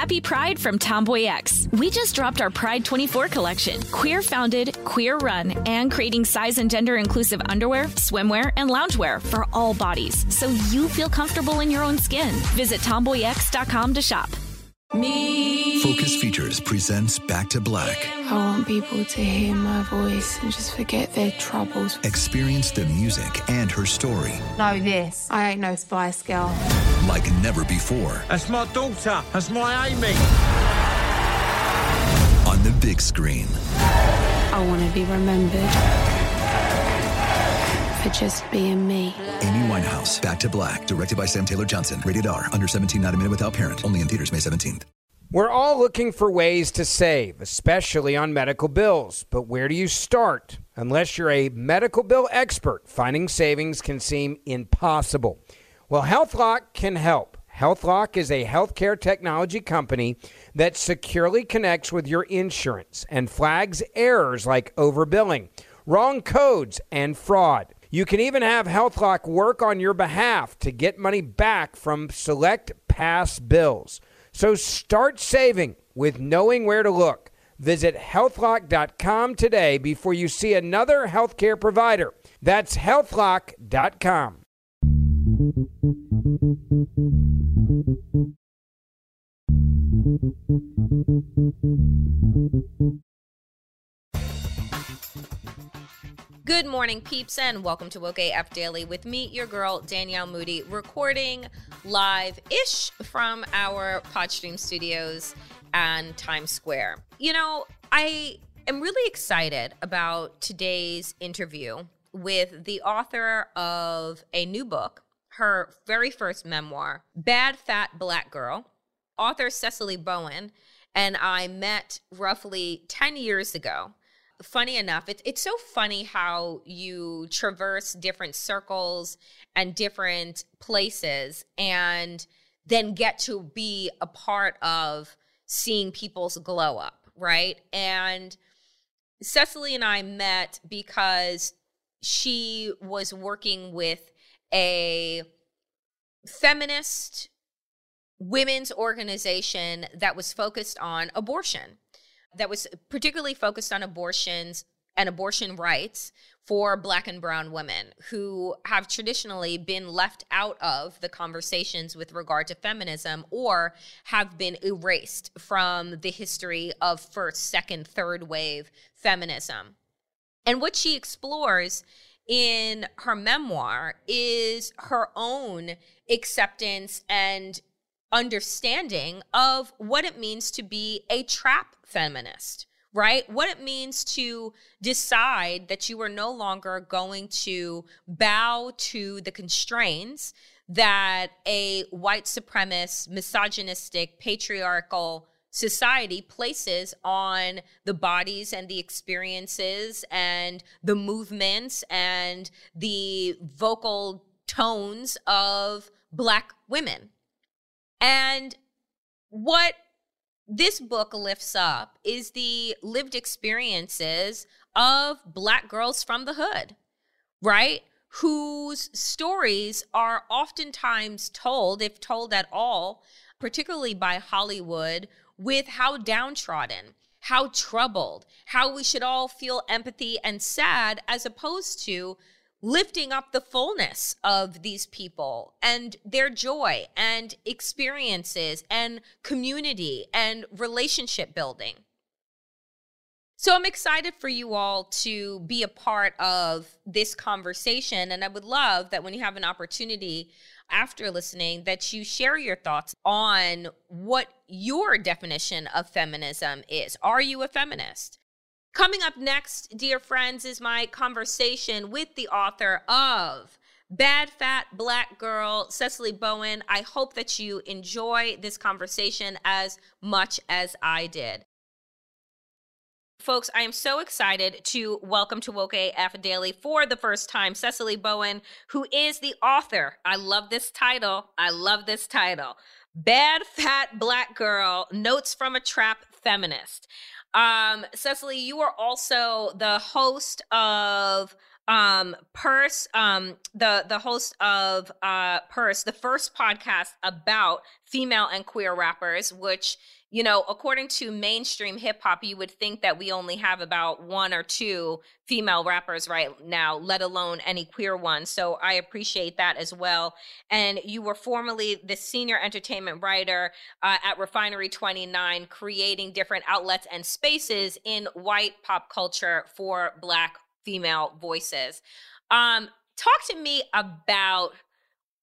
Happy Pride from Tomboy X. We just dropped our Pride 24 collection. Queer founded, queer run, and creating size and gender inclusive underwear, swimwear, and loungewear for all bodies so you feel comfortable in your own skin. Visit tomboyx.com to shop. Me. Focus Features presents Back to Black. I want people to hear my voice and just forget their troubles. Experience the music and her story. Know this. I ain't no Spice Girl. Like never before. That's my daughter. That's my Amy. On the big screen. I want to be remembered for just being me. Amy Winehouse, Back to Black, directed by Sam Taylor Johnson. Rated R, under 17, not a minute without parent. Only in theaters May 17th. We're all looking for ways to save, especially on medical bills. But where do you start? Unless you're a medical bill expert, finding savings can seem impossible. Well, HealthLock can help. HealthLock is a healthcare technology company that securely connects with your insurance and flags errors like overbilling, wrong codes, and fraud. You can even have HealthLock work on your behalf to get money back from select past bills. So start saving with knowing where to look. Visit healthlock.com today before you see another healthcare provider. That's healthlock.com. morning, peeps, and welcome to Woke AF Daily with me, your girl, Danielle Moody, recording live ish from our Podstream studios and Times Square. You know, I am really excited about today's interview with the author of a new book, her very first memoir, Bad Fat Black Girl, author Sesali Bowen. And I met roughly 10 years ago funny enough, it's it's so funny how you traverse different circles and different places and then get to be a part of seeing people's glow up, right? And Sesali and I met because she was working with a feminist women's organization that was focused on abortion that was particularly focused on abortions and abortion rights for black and brown women who have traditionally been left out of the conversations with regard to feminism or have been erased from the history of first, second, third wave feminism. And what she explores in her memoir is her own acceptance and understanding of what it means to be a trap feminist, right? What it means to decide that you are no longer going to bow to the constraints that a white supremacist, misogynistic, patriarchal society places on the bodies and the experiences and the movements and the vocal tones of Black women. And what this book lifts up is the lived experiences of Black girls from the hood, right? Whose stories are oftentimes told, if told at all, particularly by Hollywood, with how downtrodden, how troubled, how we should all feel empathy and sad, as opposed to lifting up the fullness of these people and their joy and experiences and community and relationship building. So I'm excited for you all to be a part of this conversation. And I would love that when you have an opportunity after listening, that you share your thoughts on what your definition of feminism is. Are you a feminist? Coming up next, dear friends, is my conversation with the author of Bad Fat Black Girl, Sesali Bowen. I hope that you enjoy this conversation as much as I did. Folks, I am so excited to welcome to Woke AF Daily for the first time Sesali Bowen, who is the author. I love this title. I love this title. Bad Fat Black Girl Notes from a Trap Feminist. Um, Sesali, you are also the host of um purse um the the host of uh purse the first podcast about female and queer rappers which you know according to mainstream hip hop you would think that we only have about one or two female rappers right now let alone any queer ones so i appreciate that as well and you were formerly the senior entertainment writer uh, at refinery 29 creating different outlets and spaces in white pop culture for black female voices. Um, talk to me about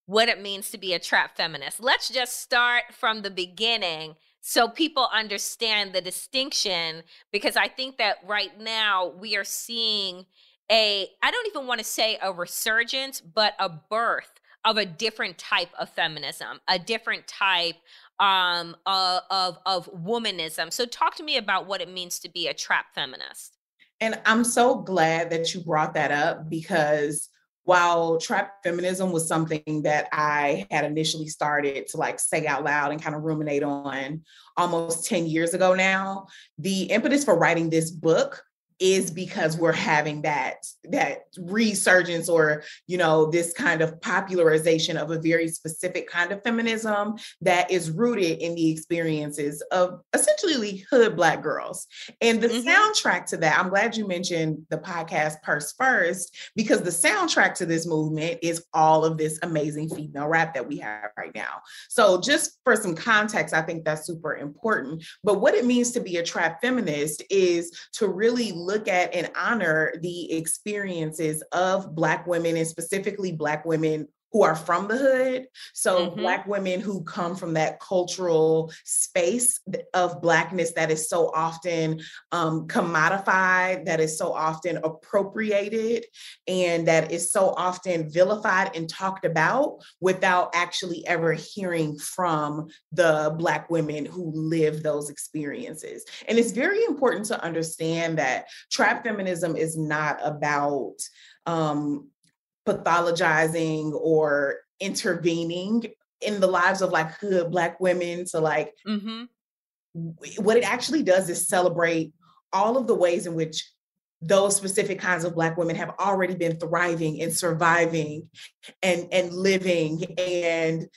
what it means to be a trap feminist. Let's just start from the beginning so people understand the distinction because I think that right now we are seeing a I don't even want to say a resurgence, but a birth of a different type of feminism, a different type um, uh, of of womanism. So talk to me about what it means to be a trap feminist. And I'm so glad that you brought that up because while trap feminism was something that I had initially started to like say out loud and kind of ruminate on almost 10 years ago now, the impetus for writing this book is because we're having that that resurgence or you know this kind of popularization of a very specific kind of feminism that is rooted in the experiences of essentially hood black girls. And the mm-hmm. soundtrack to that i'm glad you mentioned the podcast purse first because the soundtrack to this movement is all of this amazing female rap that we have right now. So just for some context i think that's super important. But what it means to be a trap feminist is to really look at and honor the experiences of Black women and specifically Black women who are from the hood. So, mm-hmm. Black women who come from that cultural space of Blackness that is so often um, commodified, that is so often appropriated, and that is so often vilified and talked about without actually ever hearing from the Black women who live those experiences. And it's very important to understand that trap feminism is not about. Um, pathologizing or intervening in the lives of like hood black women to like mm-hmm. what it actually does is celebrate all of the ways in which those specific kinds of black women have already been thriving and surviving and and living and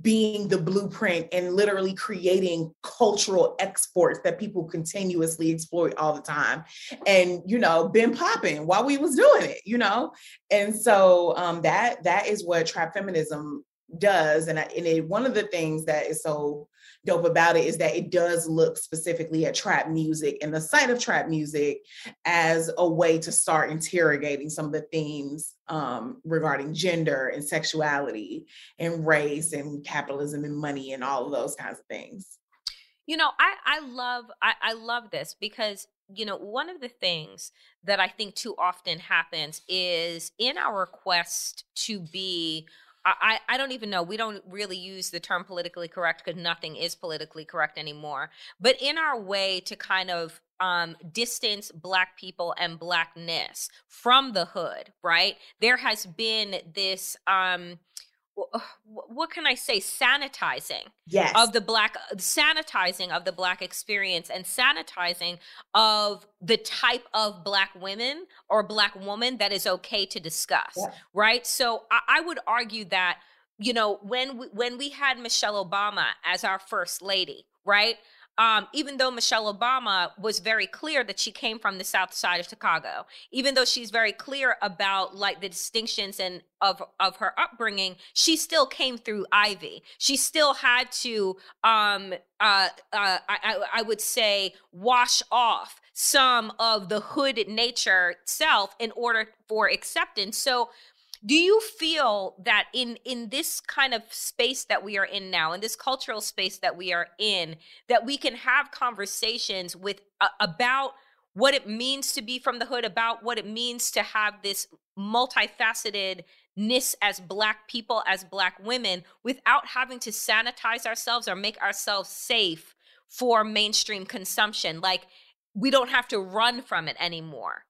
being the blueprint and literally creating cultural exports that people continuously exploit all the time. And you know been popping while we was doing it you know? And so um that that is what trap feminism does. And, I, and it, one of the things that is so dope about it is that it does look specifically at trap music and the site of trap music as a way to start interrogating some of the themes um, regarding gender and sexuality and race and capitalism and money and all of those kinds of things. You know, I I love I, I love this because you know one of the things that I think too often happens is in our quest to be I, I don't even know. We don't really use the term politically correct because nothing is politically correct anymore. But in our way to kind of um, distance Black people and Blackness from the hood, right? There has been this. Um, Uh, what can I say? Sanitizing yes. of the black, uh, sanitizing of the black experience, and sanitizing of the type of black women or black woman that is okay to discuss, yeah. right? So I, I would argue that you know when we, when we had Michelle Obama as our first lady, right? Um, even though Michelle Obama was very clear that she came from the South Side of Chicago, even though she's very clear about like the distinctions and of of her upbringing, she still came through Ivy. She still had to, um, uh, uh, I, I would say, wash off some of the hood nature self in order for acceptance. So do you feel that in in this kind of space that we are in now in this cultural space that we are in that we can have conversations with uh, about what it means to be from the hood about what it means to have this multifacetedness as black people as black women without having to sanitize ourselves or make ourselves safe for mainstream consumption? Like we don't have to run from it anymore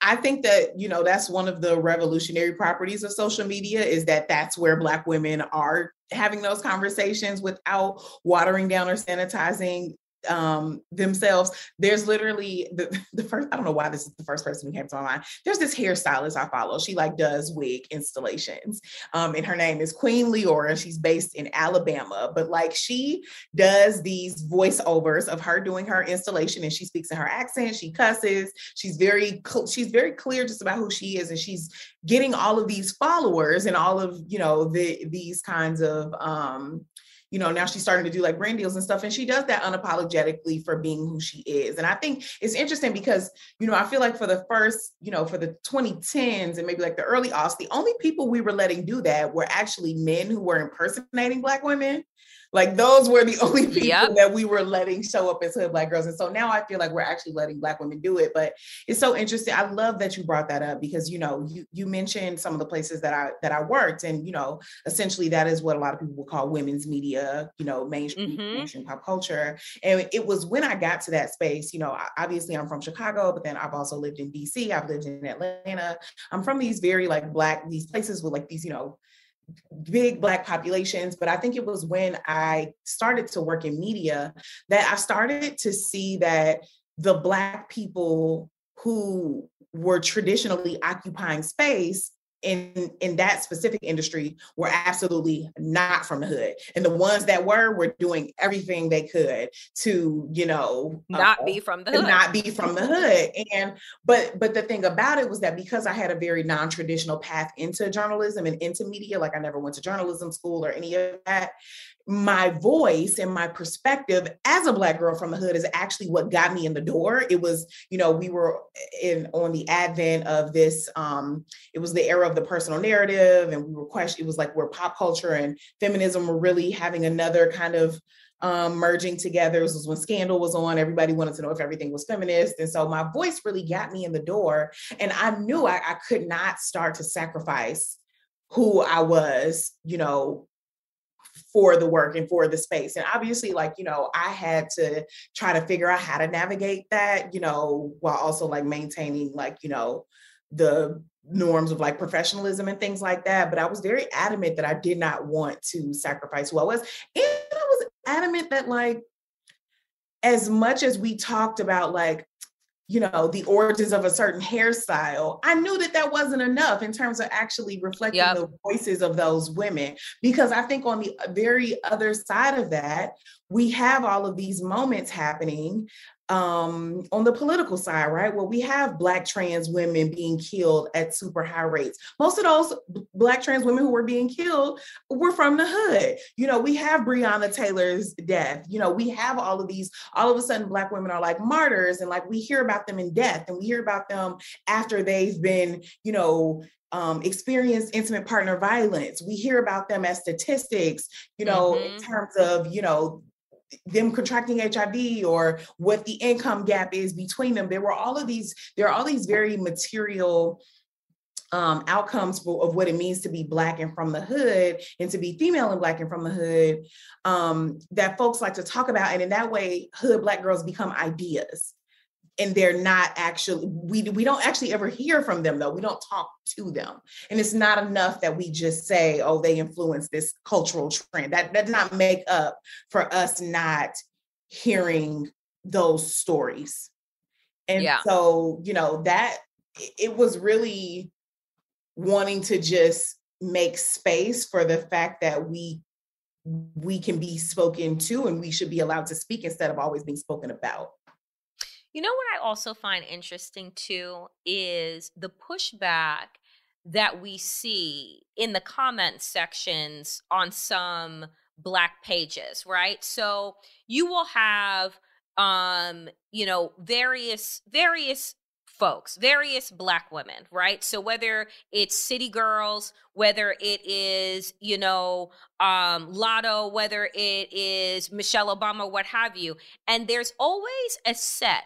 I think that, you know, that's one of the revolutionary properties of social media is that that's where Black women are having those conversations without watering down or sanitizing um, themselves. There's literally the, the first, I don't know why this is the first person who came to my mind. There's this hairstylist I follow. She like does wig installations. Um, and her name is Queen Leora. She's based in Alabama, but like she does these voiceovers of her doing her installation and she speaks in her accent. She cusses. She's very, she's very clear just about who she is. And she's getting all of these followers and all of, you know, the, these kinds of, um, you know, now she's starting to do like brand deals and stuff. And she does that unapologetically for being who she is. And I think it's interesting because, you know, I feel like for the first, you know, for the 2010s and maybe like the early aughts, the only people we were letting do that were actually men who were impersonating Black women. Like those were the only people yep. that we were letting show up as hood black girls. And so now I feel like we're actually letting black women do it. But it's so interesting. I love that you brought that up because you know, you you mentioned some of the places that I that I worked. And you know, essentially that is what a lot of people would call women's media, you know, mainstream, mm-hmm. mainstream pop culture. And it was when I got to that space, you know, obviously I'm from Chicago, but then I've also lived in DC, I've lived in Atlanta. I'm from these very like black, these places with like these, you know, big black populations but i think it was when i started to work in media that i started to see that the black people who were traditionally occupying space in in that specific industry were absolutely not from the hood. And the ones that were were doing everything they could to you know not uh, be from the hood not be from the hood. And but but the thing about it was that because i had a very non-traditional path into journalism and into media like i never went to journalism school or any of that my voice and my perspective as a black girl from the hood is actually what got me in the door it was you know we were in on the advent of this um it was the era of the personal narrative and we were questioning it was like where pop culture and feminism were really having another kind of um, merging together. This was when Scandal was on. Everybody wanted to know if everything was feminist. And so my voice really got me in the door. And I knew I, I could not start to sacrifice who I was, you know, for the work and for the space. And obviously, like, you know, I had to try to figure out how to navigate that, you know, while also like maintaining like, you know, the norms of like professionalism and things like that. But I was very adamant that I did not want to sacrifice who I was. And I was adamant that like as much as we talked about like you know the origins of a certain hairstyle i knew that that wasn't enough in terms of actually reflecting yep. the voices of those women because i think on the uh, very other side of that we have all of these moments happening um, on the political side, right, where we have Black trans women being killed at super high rates. Most of those Black trans women who were being killed were from the hood. You know, we have Breonna Taylor's death. You know, we have all of these, all of a sudden, Black women are like martyrs, and like we hear about them in death, and we hear about them after they've been, you know, um, experienced intimate partner violence. We hear about them as statistics, you know, mm-hmm. in terms of, you know, them contracting HIV or what the income gap is between them. There were all of these, there are all these very material um, outcomes of what it means to be Black and from the hood and to be female and Black and from the hood um, that folks like to talk about. And in that way, hood Black girls become ideas and they're not actually we we don't actually ever hear from them though. We don't talk to them. And it's not enough that we just say oh they influence this cultural trend. That that does not make up for us not hearing those stories. And yeah. so you know that it was really wanting to just make space for the fact that we we can be spoken to and we should be allowed to speak instead of always being spoken about you know what I also find interesting too is the pushback that we see in the comment sections on some black pages, right? So you will have um you know various various folks, various black women, right? So whether it's city girls, whether it is, you know, um, Latto, whether it is Michelle Obama, what have you. And there's always a set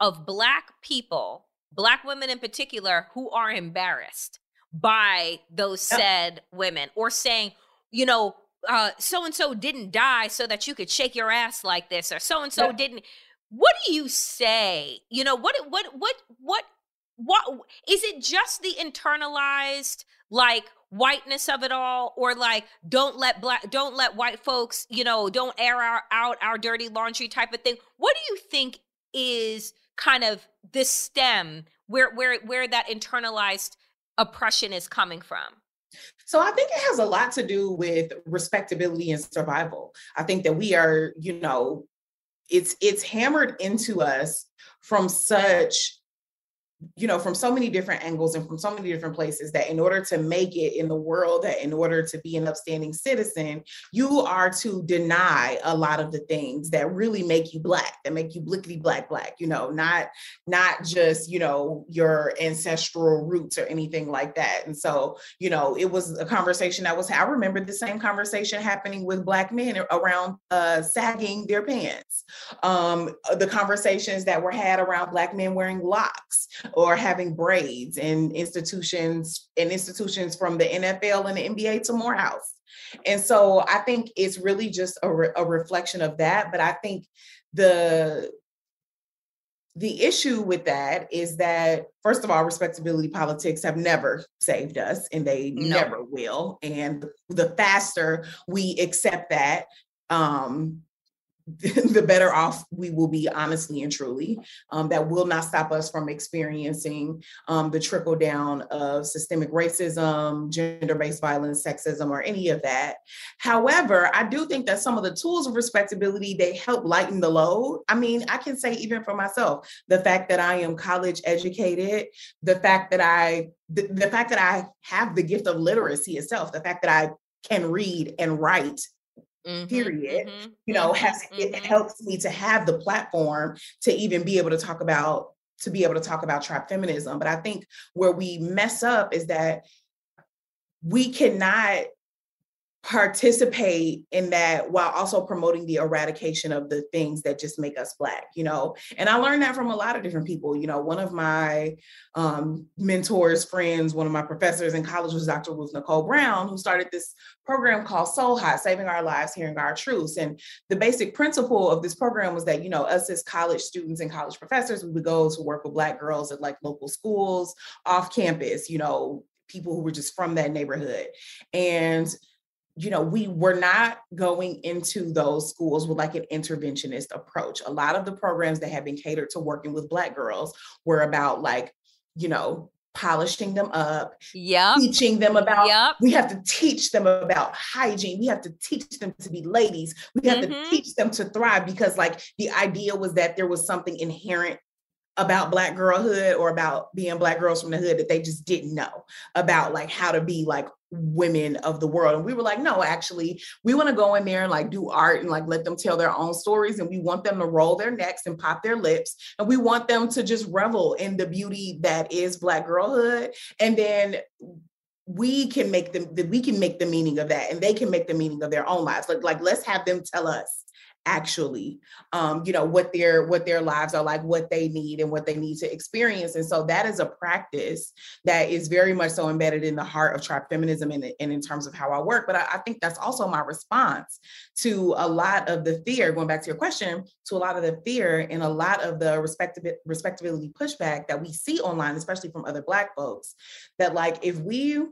of black people, black women in particular, who are embarrassed by those said women or saying, you know, uh, so and so didn't die so that you could shake your ass like this, or so and so didn't. What do you say? You know, what what what what what is it just the internalized like whiteness of it all or like don't let black don't let white folks you know don't air our, out our dirty laundry type of thing what do you think is kind of the stem where where where that internalized oppression is coming from so I think it has a lot to do with respectability and survival. I think that we are, you know, it's it's hammered into us from such you know, from so many different angles and from so many different places that in order to make it in the world, that in order to be an upstanding citizen, you are to deny a lot of the things that really make you black, that make you blickety black black, you know, not not just, you know, your ancestral roots or anything like that. And so, you know, it was a conversation that was I remember the same conversation happening with black men around uh sagging their pants. Um the conversations that were had around black men wearing locks or having braids in institutions in institutions from the NFL and the NBA to Morehouse. And so I think it's really just a, re- a reflection of that. But I think the the issue with that is that first of all respectability politics have never saved us and they no. never will and the faster we accept that um the better off we will be honestly and truly um, that will not stop us from experiencing um, the trickle down of systemic racism gender-based violence sexism or any of that. However i do think that some of the tools of respectability they help lighten the load. I mean i can say even for myself the fact that i am college educated the fact that i the, the fact that i have the gift of literacy itself the fact that i can read and write Mm-hmm, period mm-hmm, you know mm-hmm, has it mm-hmm. helps me to have the platform to even be able to talk about to be able to talk about trap feminism but i think where we mess up is that we cannot participate in that while also promoting the eradication of the things that just make us black you know? And i learned that from a lot of different people you know? One of my um, mentors friends one of my professors in college was dr ruth nicole brown who started this program called SOLHOT saving our lives hearing our truths. And the basic principle of this program was that you know us as college students and college professors we would go to work with black girls at like local schools off campus you know people who were just from that neighborhood. And you know, we were not going into those schools with like an interventionist approach. A lot of the programs that have been catered to working with Black girls were about like, you know, polishing them up, yeah, teaching them about. Yep. We have to teach them about hygiene. We have to teach them to be ladies. We have mm-hmm. to teach them to thrive because, like, the idea was that there was something inherent about black girlhood or about being black girls from the hood that they just didn't know about like how to be like women of the world. And we were like no actually we want to go in there and like do art and like let them tell their own stories and we want them to roll their necks and pop their lips and we want them to just revel in the beauty that is black girlhood. And then we can make them we can make the meaning of that and they can make the meaning of their own lives. Like like let's have them tell us actually um, you know what their what their lives are like what they need and what they need to experience. And so that is a practice that is very much so embedded in the heart of trap feminism and, and in terms of how i work. But I, I think that's also my response to a lot of the fear going back to your question to a lot of the fear and a lot of the respectability respectability pushback that we see online especially from other black folks that like if we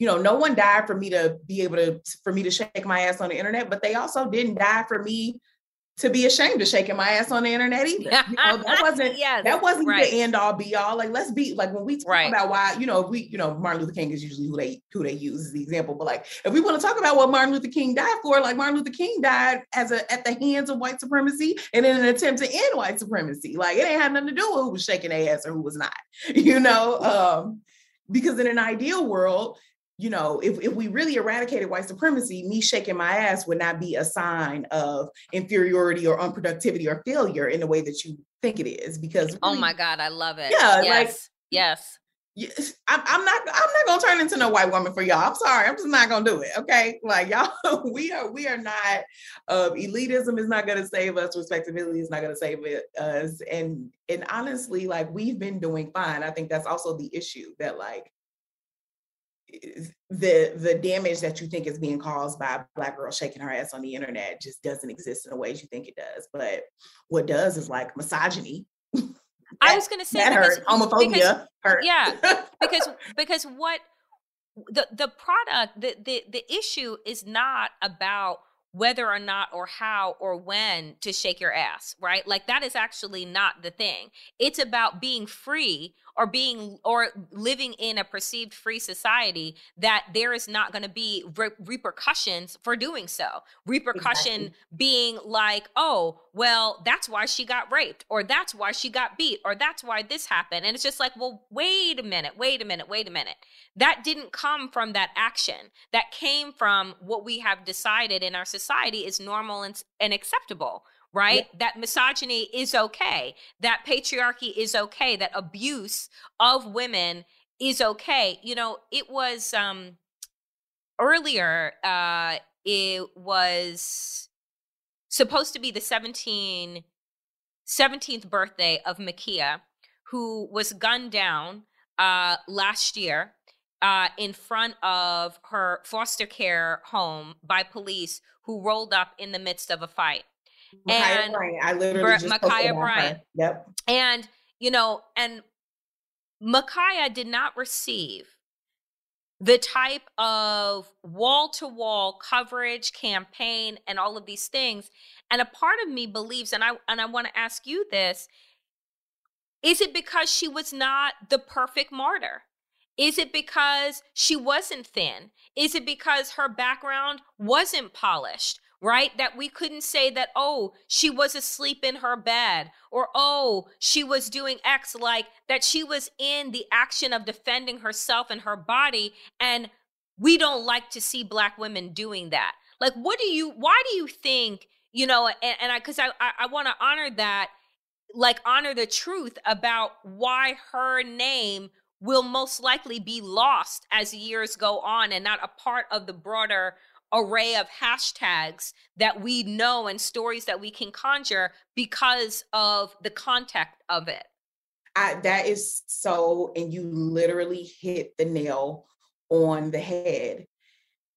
you know, no one died for me to be able to for me to shake my ass on the internet, but they also didn't die for me to be ashamed of shaking my ass on the internet either. You know, that wasn't yes, that wasn't right. the end all be all. Like let's be like when we talk right. about why, you know, we, you know, Martin Luther King is usually who they who they use as the example. But like if we want to talk about what Martin Luther King died for, like Martin Luther King died as a at the hands of white supremacy and in an attempt to end white supremacy. Like it ain't had nothing to do with who was shaking their ass or who was not, you know. Um, because in an ideal world, you know, if, if we really eradicated white supremacy, me shaking my ass would not be a sign of inferiority or unproductivity or failure in the way that you think it is. Because oh really, my God, I love it. Yeah, yes. like yes. Yes, I'm, I'm not. I'm not gonna turn into no white woman for y'all. I'm sorry. I'm just not gonna do it. Okay, like y'all, we are. We are not. Uh, elitism is not gonna save us. Respectability is not gonna save it, us. And and honestly, like we've been doing fine. I think that's also the issue that like the the damage that you think is being caused by a black girl shaking her ass on the internet just doesn't exist in the ways you think it does. But what does is like misogyny. I was going to say that because, hurt. Homophobia because, hurt. Yeah, because because what the the product the the the issue is not about whether or not or how or when to shake your ass, right? Like that is actually not the thing. It's about being free or being or living in a perceived free society that there is not going to be re- repercussions for doing so. Repercussion exactly. being like, "Oh, well, that's why she got raped or that's why she got beat or that's why this happened." And it's just like, "Well, wait a minute. Wait a minute. Wait a minute." That didn't come from that action. That came from what we have decided in our society is normal and, and acceptable, right? Yeah. That misogyny is okay. That patriarchy is okay. That abuse of women is okay. You know, it was um earlier uh it was supposed to be the 17 17th birthday of Ma'Khia who was gunned down uh last year uh, in front of her foster care home by police who rolled up in the midst of a fight. And Bryant. I literally just Ma'Khia Bryant. Yep. And you know, and Ma'Khia did not receive the type of wall to wall coverage campaign and all of these things and a part of me believes and I and I want to ask you this is it because she was not the perfect martyr is it because she wasn't thin? Is it because her background wasn't polished? Right? That we couldn't say that, oh, she was asleep in her bed, or oh, she was doing X, like that she was in the action of defending herself and her body. And we don't like to see Black women doing that. Like, what do you, why do you think, you know, and, and I, cause I, I, I want to honor that, like, honor the truth about why her name will most likely be lost as years go on and not a part of the broader array of hashtags that we know and stories that we can conjure because of the context of it. I, that is so, and you literally hit the nail on the head.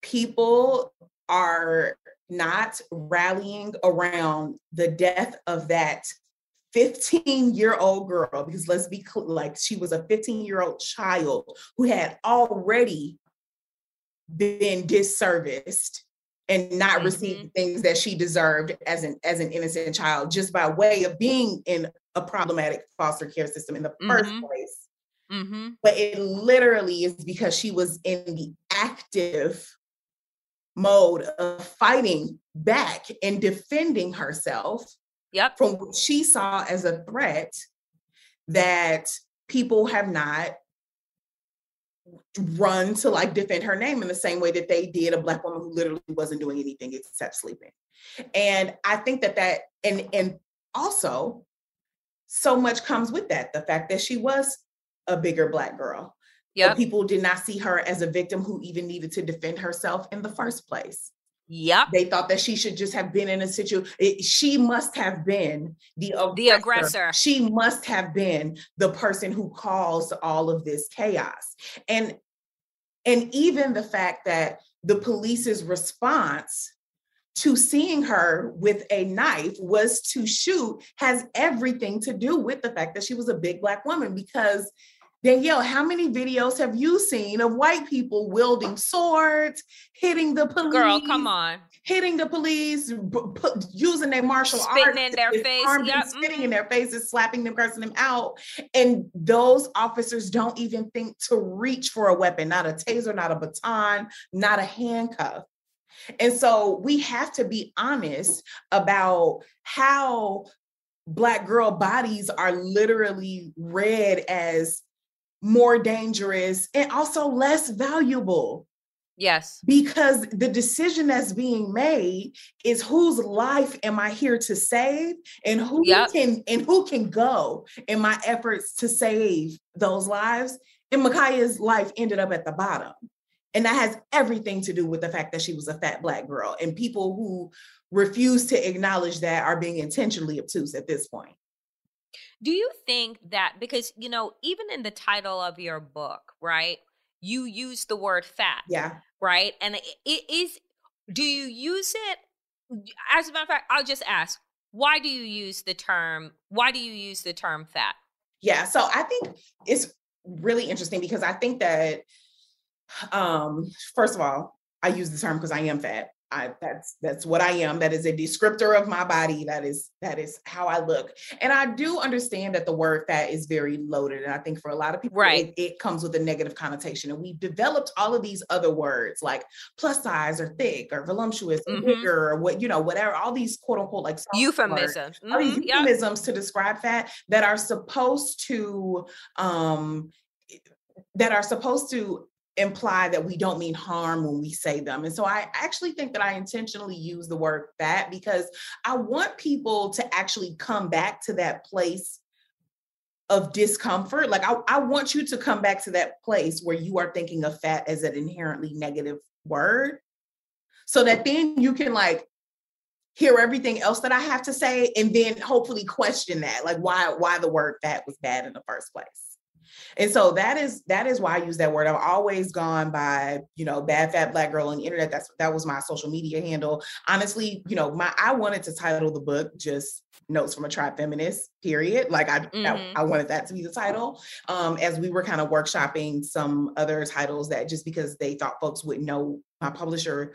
People are not rallying around the death of that 15 year old girl, because let's be clear, like she was a 15 year old child who had already been disserviced and not mm-hmm. received things that she deserved as an as an innocent child just by way of being in a problematic foster care system in the 1st mm-hmm. place. Mm-hmm. But it literally is because she was in the active mode of fighting back and defending herself Yep. From what she saw as a threat that people have not run to like defend her name in the same way that they did a black woman who literally wasn't doing anything except sleeping. And I think that that and and also so much comes with that the fact that she was a bigger black girl. Yeah. People did not see her as a victim who even needed to defend herself in the first place. Yep. They thought that she should just have been in a situation. Eh, she must have been the aggressor. The aggressor. She must have been the person who caused all of this chaos. And and even the fact that the police's response to seeing her with a knife was to shoot has everything to do with the fact that she was a big black woman because Danielle, how many videos have you seen of white people wielding swords, hitting the police? Girl, come on. Hitting the police, b- p- using their martial spitting arts. in their face. Yep. Spitting mm-hmm. in their faces, slapping them, cursing them out. And those officers don't even think to reach for a weapon, not a taser, not a baton, not a handcuff. And so we have to be honest about how Black girl bodies are literally read as more dangerous and also less valuable. Yes. Because the decision that's being made is whose life am I here to save and who yep. can and who can go in my efforts to save those lives. And Ma'Khia's life ended up at the bottom. And that has everything to do with the fact that she was a fat black girl. And people who refuse to acknowledge that are being intentionally obtuse at this point. Do you think that because you know even in the title of your book, right? You use the word fat. Yeah. Right? And it, it is do you use it as a matter of fact, I'll just ask, why do you use the term why do you use the term fat? Yeah. So I think it's really interesting because I think that um first of all, I use the term because I am fat. I, that's that's what I am. That is a descriptor of my body. That is that is how I look. And I do understand that the word fat is very loaded. And I think for a lot of people, right. it, it comes with a negative connotation. And we've developed all of these other words like plus size or thick or voluptuous or Mhm. bigger or what, you know, whatever, all these quote unquote like Euphemisms. all these Mhm, yep. euphemisms to describe fat that are supposed to um that are supposed to imply that we don't mean harm when we say them. And so I actually think that I intentionally use the word fat because I want people to actually come back to that place of discomfort. Like I, I want you to come back to that place where you are thinking of fat as an inherently negative word. So that then you can like hear everything else that I have to say and then hopefully question that, like why why the word fat was bad in the first place. And so that is that is why I use that word. I've always gone by, you know, bad fat black girl on the internet. That's that was my social media handle. Honestly, you know, my I wanted to title the book just notes from a trap feminist period like I, Mhm. I i wanted that to be the title um as we were kind of workshopping some other titles that just because they thought folks would know my publisher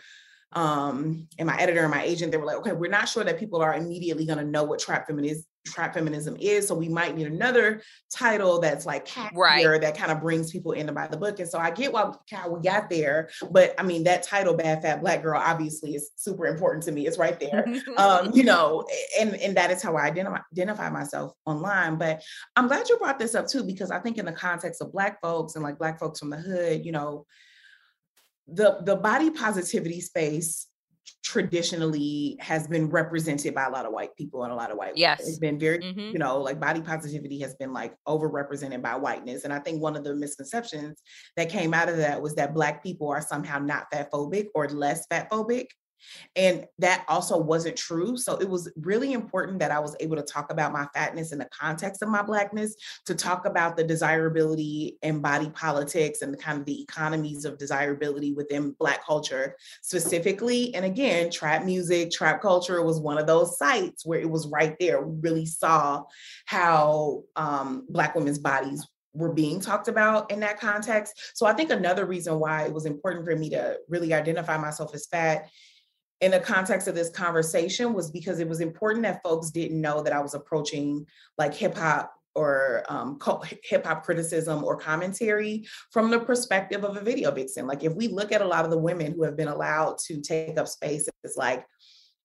um and my editor and my agent they were like okay we're not sure that people are immediately going to know what trap feminism trap feminism is so we might need another title that's like Right. catchier that kind of brings people in to buy the book and so i get why how we got there but i mean that title bad fat black girl obviously is super important to me it's right there um you know and and that is how i identify identify myself online but i'm glad you brought this up too because i think in the context of black folks and like black folks from the hood you know the the body positivity space traditionally has been represented by a lot of white people and a lot of white. Yes. it's been very Mhm. you know like body positivity has been like overrepresented by whiteness and i think one of the misconceptions that came out of that was that black people are somehow not fat phobic or less fat phobic and that also wasn't true. So it was really important that I was able to talk about my fatness in the context of my blackness, to talk about the desirability and body politics and the kind of the economies of desirability within black culture specifically. And again, trap music, trap culture was one of those sites where it was right there. We really saw how um, black women's bodies were being talked about in that context. So I think another reason why it was important for me to really identify myself as fat in the context of this conversation was because it was important that folks didn't know that I was approaching like hip hop or um, hip hop criticism or commentary from the perspective of a video vixen. Like if we look at a lot of the women who have been allowed to take up space like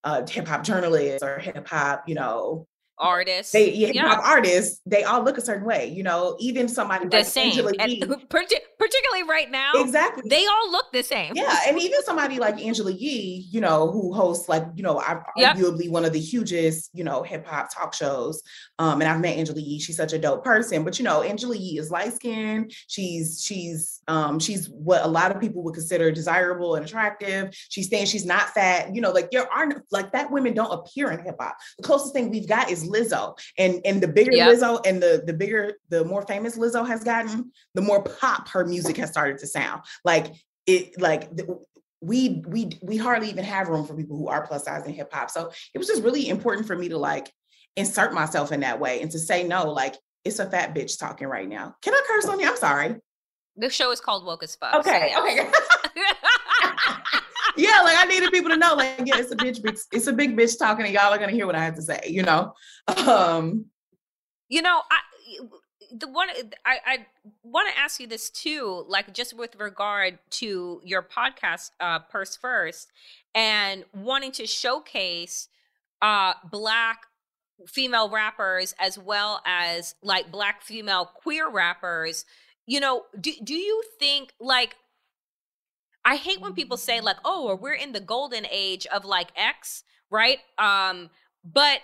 uh, hip hop journalists or hip hop, you know, Artists. they yeah, yeah. artists, they all look a certain way. You know, even somebody the like same. Angela And Yee, particularly right now, exactly. they all look the same. Yeah, and even somebody like Angela Yee, you know, who hosts like, you know, Yep. arguably one of the hugest, you know, hip hop talk shows. Um, and I've met Angela Yee. She's such a dope person. But you know, Angela Yee is light skinned. She's she's um she's what a lot of people would consider desirable and attractive. She's saying she's not fat. You know, like there aren't like that women don't appear in hip hop. The closest thing we've got is Lizzo. And and the bigger Yep. Lizzo and the the bigger the more famous Lizzo has gotten, the more pop her music has started to sound. Like it like th- we we we hardly even have room for people who are plus size in hip hop. So it was just really important for me to like insert myself in that way and to say no, like it's a fat bitch talking right now. Can I curse on you? I'm sorry. The show is called Woke as Fuck. so Okay, yeah. okay. yeah, like I needed people to know, like, yeah, it's a bitch, it's a big bitch talking, and y'all are gonna hear what I have to say, you know. Um, you know, I the one I, I want to ask you this too, like just with regard to your podcast, uh, Purse First, and wanting to showcase uh black female rappers as well as like black female queer rappers. You know, do do you think like I hate when people say like, "Oh, we're in the golden age of like X," right? Um, but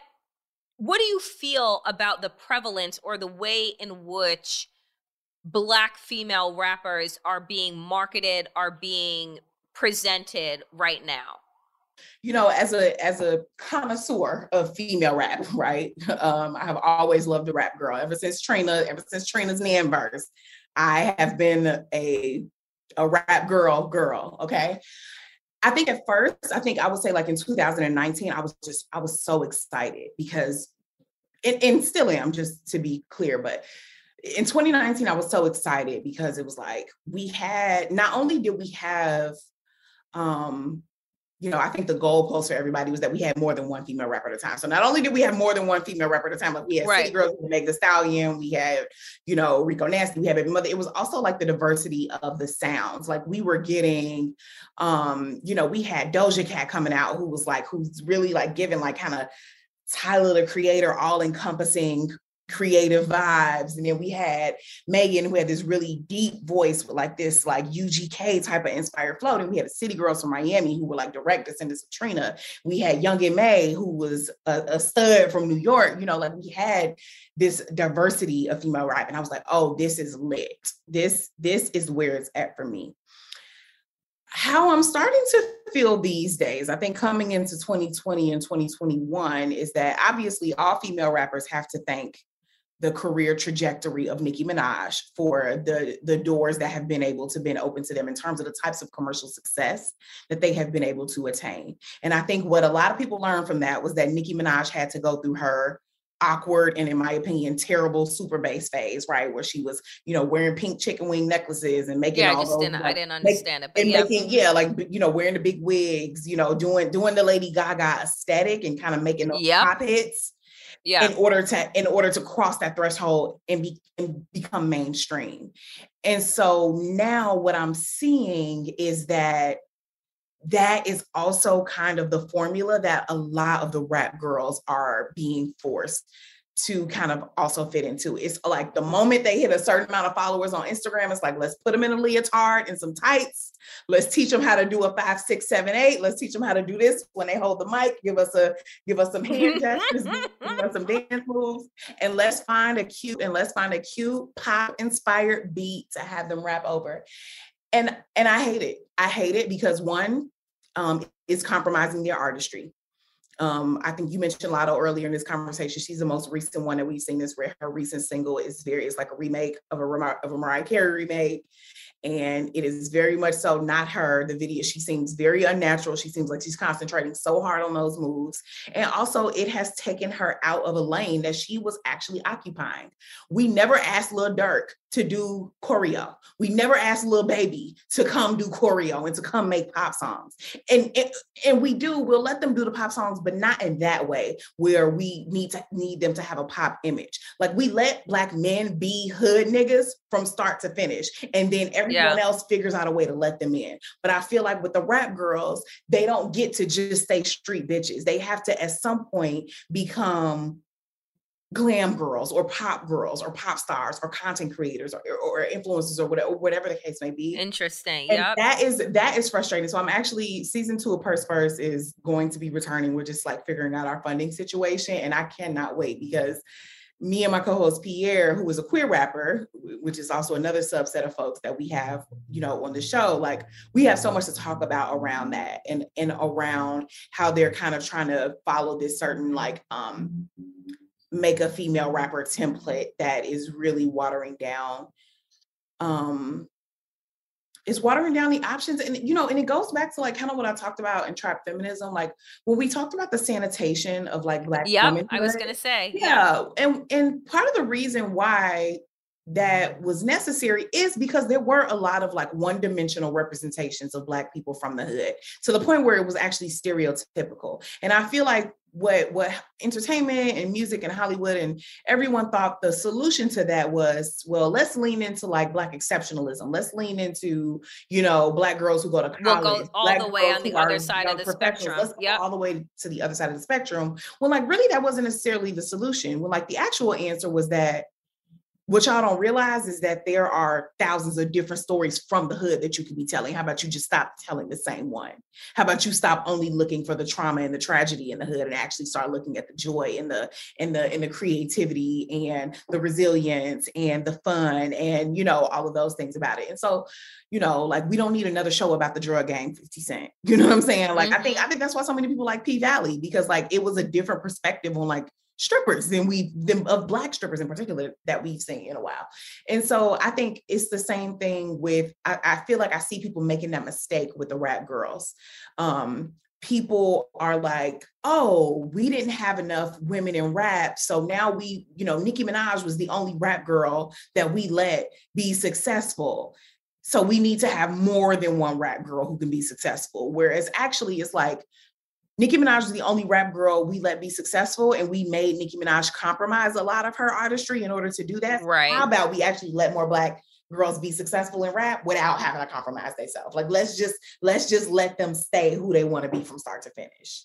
what do you feel about the prevalence or the way in which black female rappers are being marketed, are being presented right now? you know, as a as a connoisseur of female rap, right? Um, I have always loved the rap girl ever since Trina, ever since Trina's Nann verse. I have been a a rap girl girl. Okay. I think at first, I think I would say like in 2019, I was just, I was so excited because and, and still am, just to be clear, but in 2019, I was so excited because it was like we had not only did we have um you know, I think the goalpost for everybody was that we had more than one female rapper at a time. So not only did we have more than one female rapper at a time, like we had right. City Girls, we had Meg Thee Stallion, we had, you know, Rico Nasty, we had Baby Mother. It was also like the diversity of the sounds. Like we were getting, um, you know, we had Doja Cat coming out, who was like, who's really like giving like kind of Tyler the Creator, all encompassing creative vibes. And then we had Megan who had this really deep voice with like this like UGK type of inspired flow. And we had the City Girls from Miami who were like direct descendants of Trina. We had Young M.A who was a, a, stud from New York. You know, like we had this diversity of female rap. And I was like, oh, this is lit. This, this is where it's at for me. How I'm starting to feel these days, I think coming into 2020 and 2021, is that obviously all female rappers have to thank the career trajectory of Nicki Minaj for the the doors that have been able to been open to them in terms of the types of commercial success that they have been able to attain. And I think what a lot of people learned from that was that Nicki Minaj had to go through her awkward and in my opinion terrible super bass phase right where she was you know wearing pink chicken wing necklaces and making yeah all I just those, didn't like, I didn't understand make, it but yeah. making yeah like you know wearing the big wigs you know doing doing the Lady Gaga aesthetic and kind of making those yep. pop hits yeah. in order to in order to cross that threshold and, be, and become mainstream. And so now what I'm seeing is that that is also kind of the formula that a lot of the rap girls are being forced to kind of also fit into. It's like the moment they hit a certain amount of followers on Instagram, it's like, let's put them in a leotard and some tights. Let's teach them how to do a five, six, seven, eight. Let's teach them how to do this when they hold the mic. Give us a give us some hand gestures, give us some dance moves, and let's find a cute and let's find a cute pop inspired beat to have them rap over. And and I hate it. I hate it because one, um, it's compromising their artistry. Um, I think you mentioned Latto earlier in this conversation. She's the most recent one that we've seen. This her recent single is very it's like a remake of a of a Mariah Carey remake, and it is very much so not her. The video she seems very unnatural. She seems like she's concentrating so hard on those moves, and also it has taken her out of a lane that she was actually occupying. We never asked Lil Durk to do choreo. We never asked Lil Baby to come do choreo and to come make pop songs. And, and and we do, we'll let them do the pop songs, but not in that way where we need to need them to have a pop image. Like we let black men be hood niggas from start to finish. And then everyone yeah. else figures out a way to let them in. But I feel like with the rap girls, they don't get to just stay street bitches. They have to at some point become glam girls or pop girls or pop stars or content creators or, or influencers or whatever, whatever the case may be. Interesting. Yeah. That is that is frustrating. So I'm actually season two of Purse First is going to be returning. We're just like figuring out our funding situation. And I cannot wait because me and my co-host Pierre, who is a queer rapper, which is also another subset of folks that we have, you know, on the show, like we have so much to talk about around that and and around how they're kind of trying to follow this certain like um make a female rapper template that is really watering down um is watering down the options. And you know and it goes back to like kind of what i talked about in trap feminism like when we talked about the sanitation of like black yeah women i was gonna say. Yeah and and part of the reason why Mm-hmm. that was necessary is because there were a lot of like one dimensional representations of black people from the hood to the point where it was actually stereotypical. And i feel like what what entertainment and music and hollywood and everyone thought the solution to that was well let's lean into like black exceptionalism. Let's lean into you know black girls who go to college we'll go all the way on the other side of the spectrum. Yeah all the way to the other side of the spectrum. Well like really that wasn't necessarily the solution. Well like the actual answer was that what y'all don't realize is that there are thousands of different stories from the hood that you could be telling. How about you just stop telling the same one? How about you stop only looking for the trauma and the tragedy in the hood and actually start looking at the joy and the and the and the creativity and the resilience and the fun and you know all of those things about it. And so, you know, like we don't need another show about the drug gang 50 Cent. You know what I'm saying? Like mm-hmm. I think I think that's why so many people like P Valley because like it was a different perspective on like strippers than we than of black strippers in particular that we've seen in a while. And so I think it's the same thing with I, I feel like I see people making that mistake with the rap girls. Um, people are like, oh, we didn't have enough women in rap. So now we, you know, Nicki Minaj was the only rap girl that we let be successful. So we need to have more than one rap girl who can be successful. Whereas actually, it's like Nicki Minaj was the only rap girl we let be successful, and we made Nicki Minaj compromise a lot of her artistry in order to do that. Right. How about we actually let more black girls be successful in rap without having to compromise themselves? Like let's just let's just let them stay who they want to be from start to finish.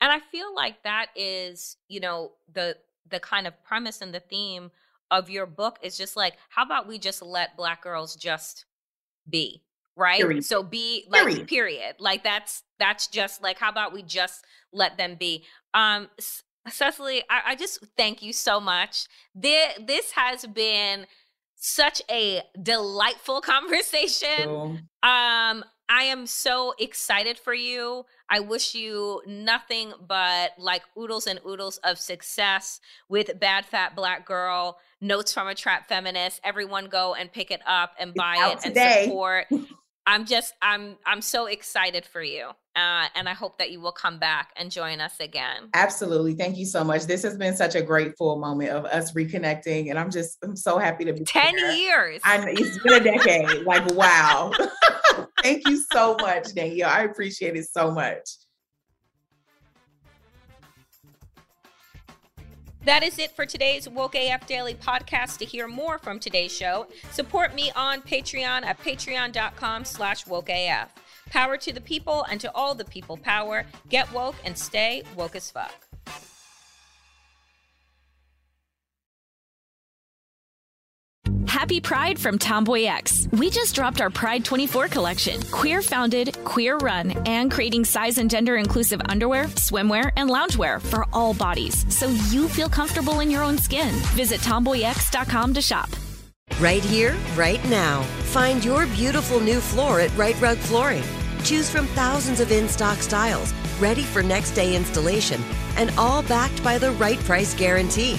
And I feel like that is, you know, the the kind of premise and the theme of your book is just like, how about we just let black girls just be? Right? Period. so be like period. period. Like that's that's just like how about we just let them be? Um Sesali I, I just thank you so much. This, this has been such a delightful conversation. Um i am so excited for you. I wish you nothing but like oodles and oodles of success with bad fat black girl notes from a trap feminist. Everyone go and pick it up and buy it today. and support I'm just I'm I'm so excited for you. Uh, and I hope that you will come back and join us again. Absolutely. Thank you so much. This has been such a grateful moment of us reconnecting. And I'm just, I'm so happy to be 10 here. years. I know it's been a decade. like, wow. Thank you so much, Danielle. I appreciate it so much. That is it for today's Woke AF Daily podcast. To hear more from today's show, support me on Patreon at patreon.com slash wokeaf. Power to the people and to all the people power. Get woke and stay woke as fuck. Happy Pride from Tomboy X. We just dropped our Pride 24 collection. Queer founded, queer run, and creating size and gender inclusive underwear, swimwear, and loungewear for all bodies so you feel comfortable in your own skin. Visit tomboyx.com to shop. Right here, right now. Find your beautiful new floor at Rite Rug Flooring. Choose from thousands of in stock styles, ready for next day installation, and all backed by the right price guarantee.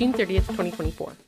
June 30th, 2024.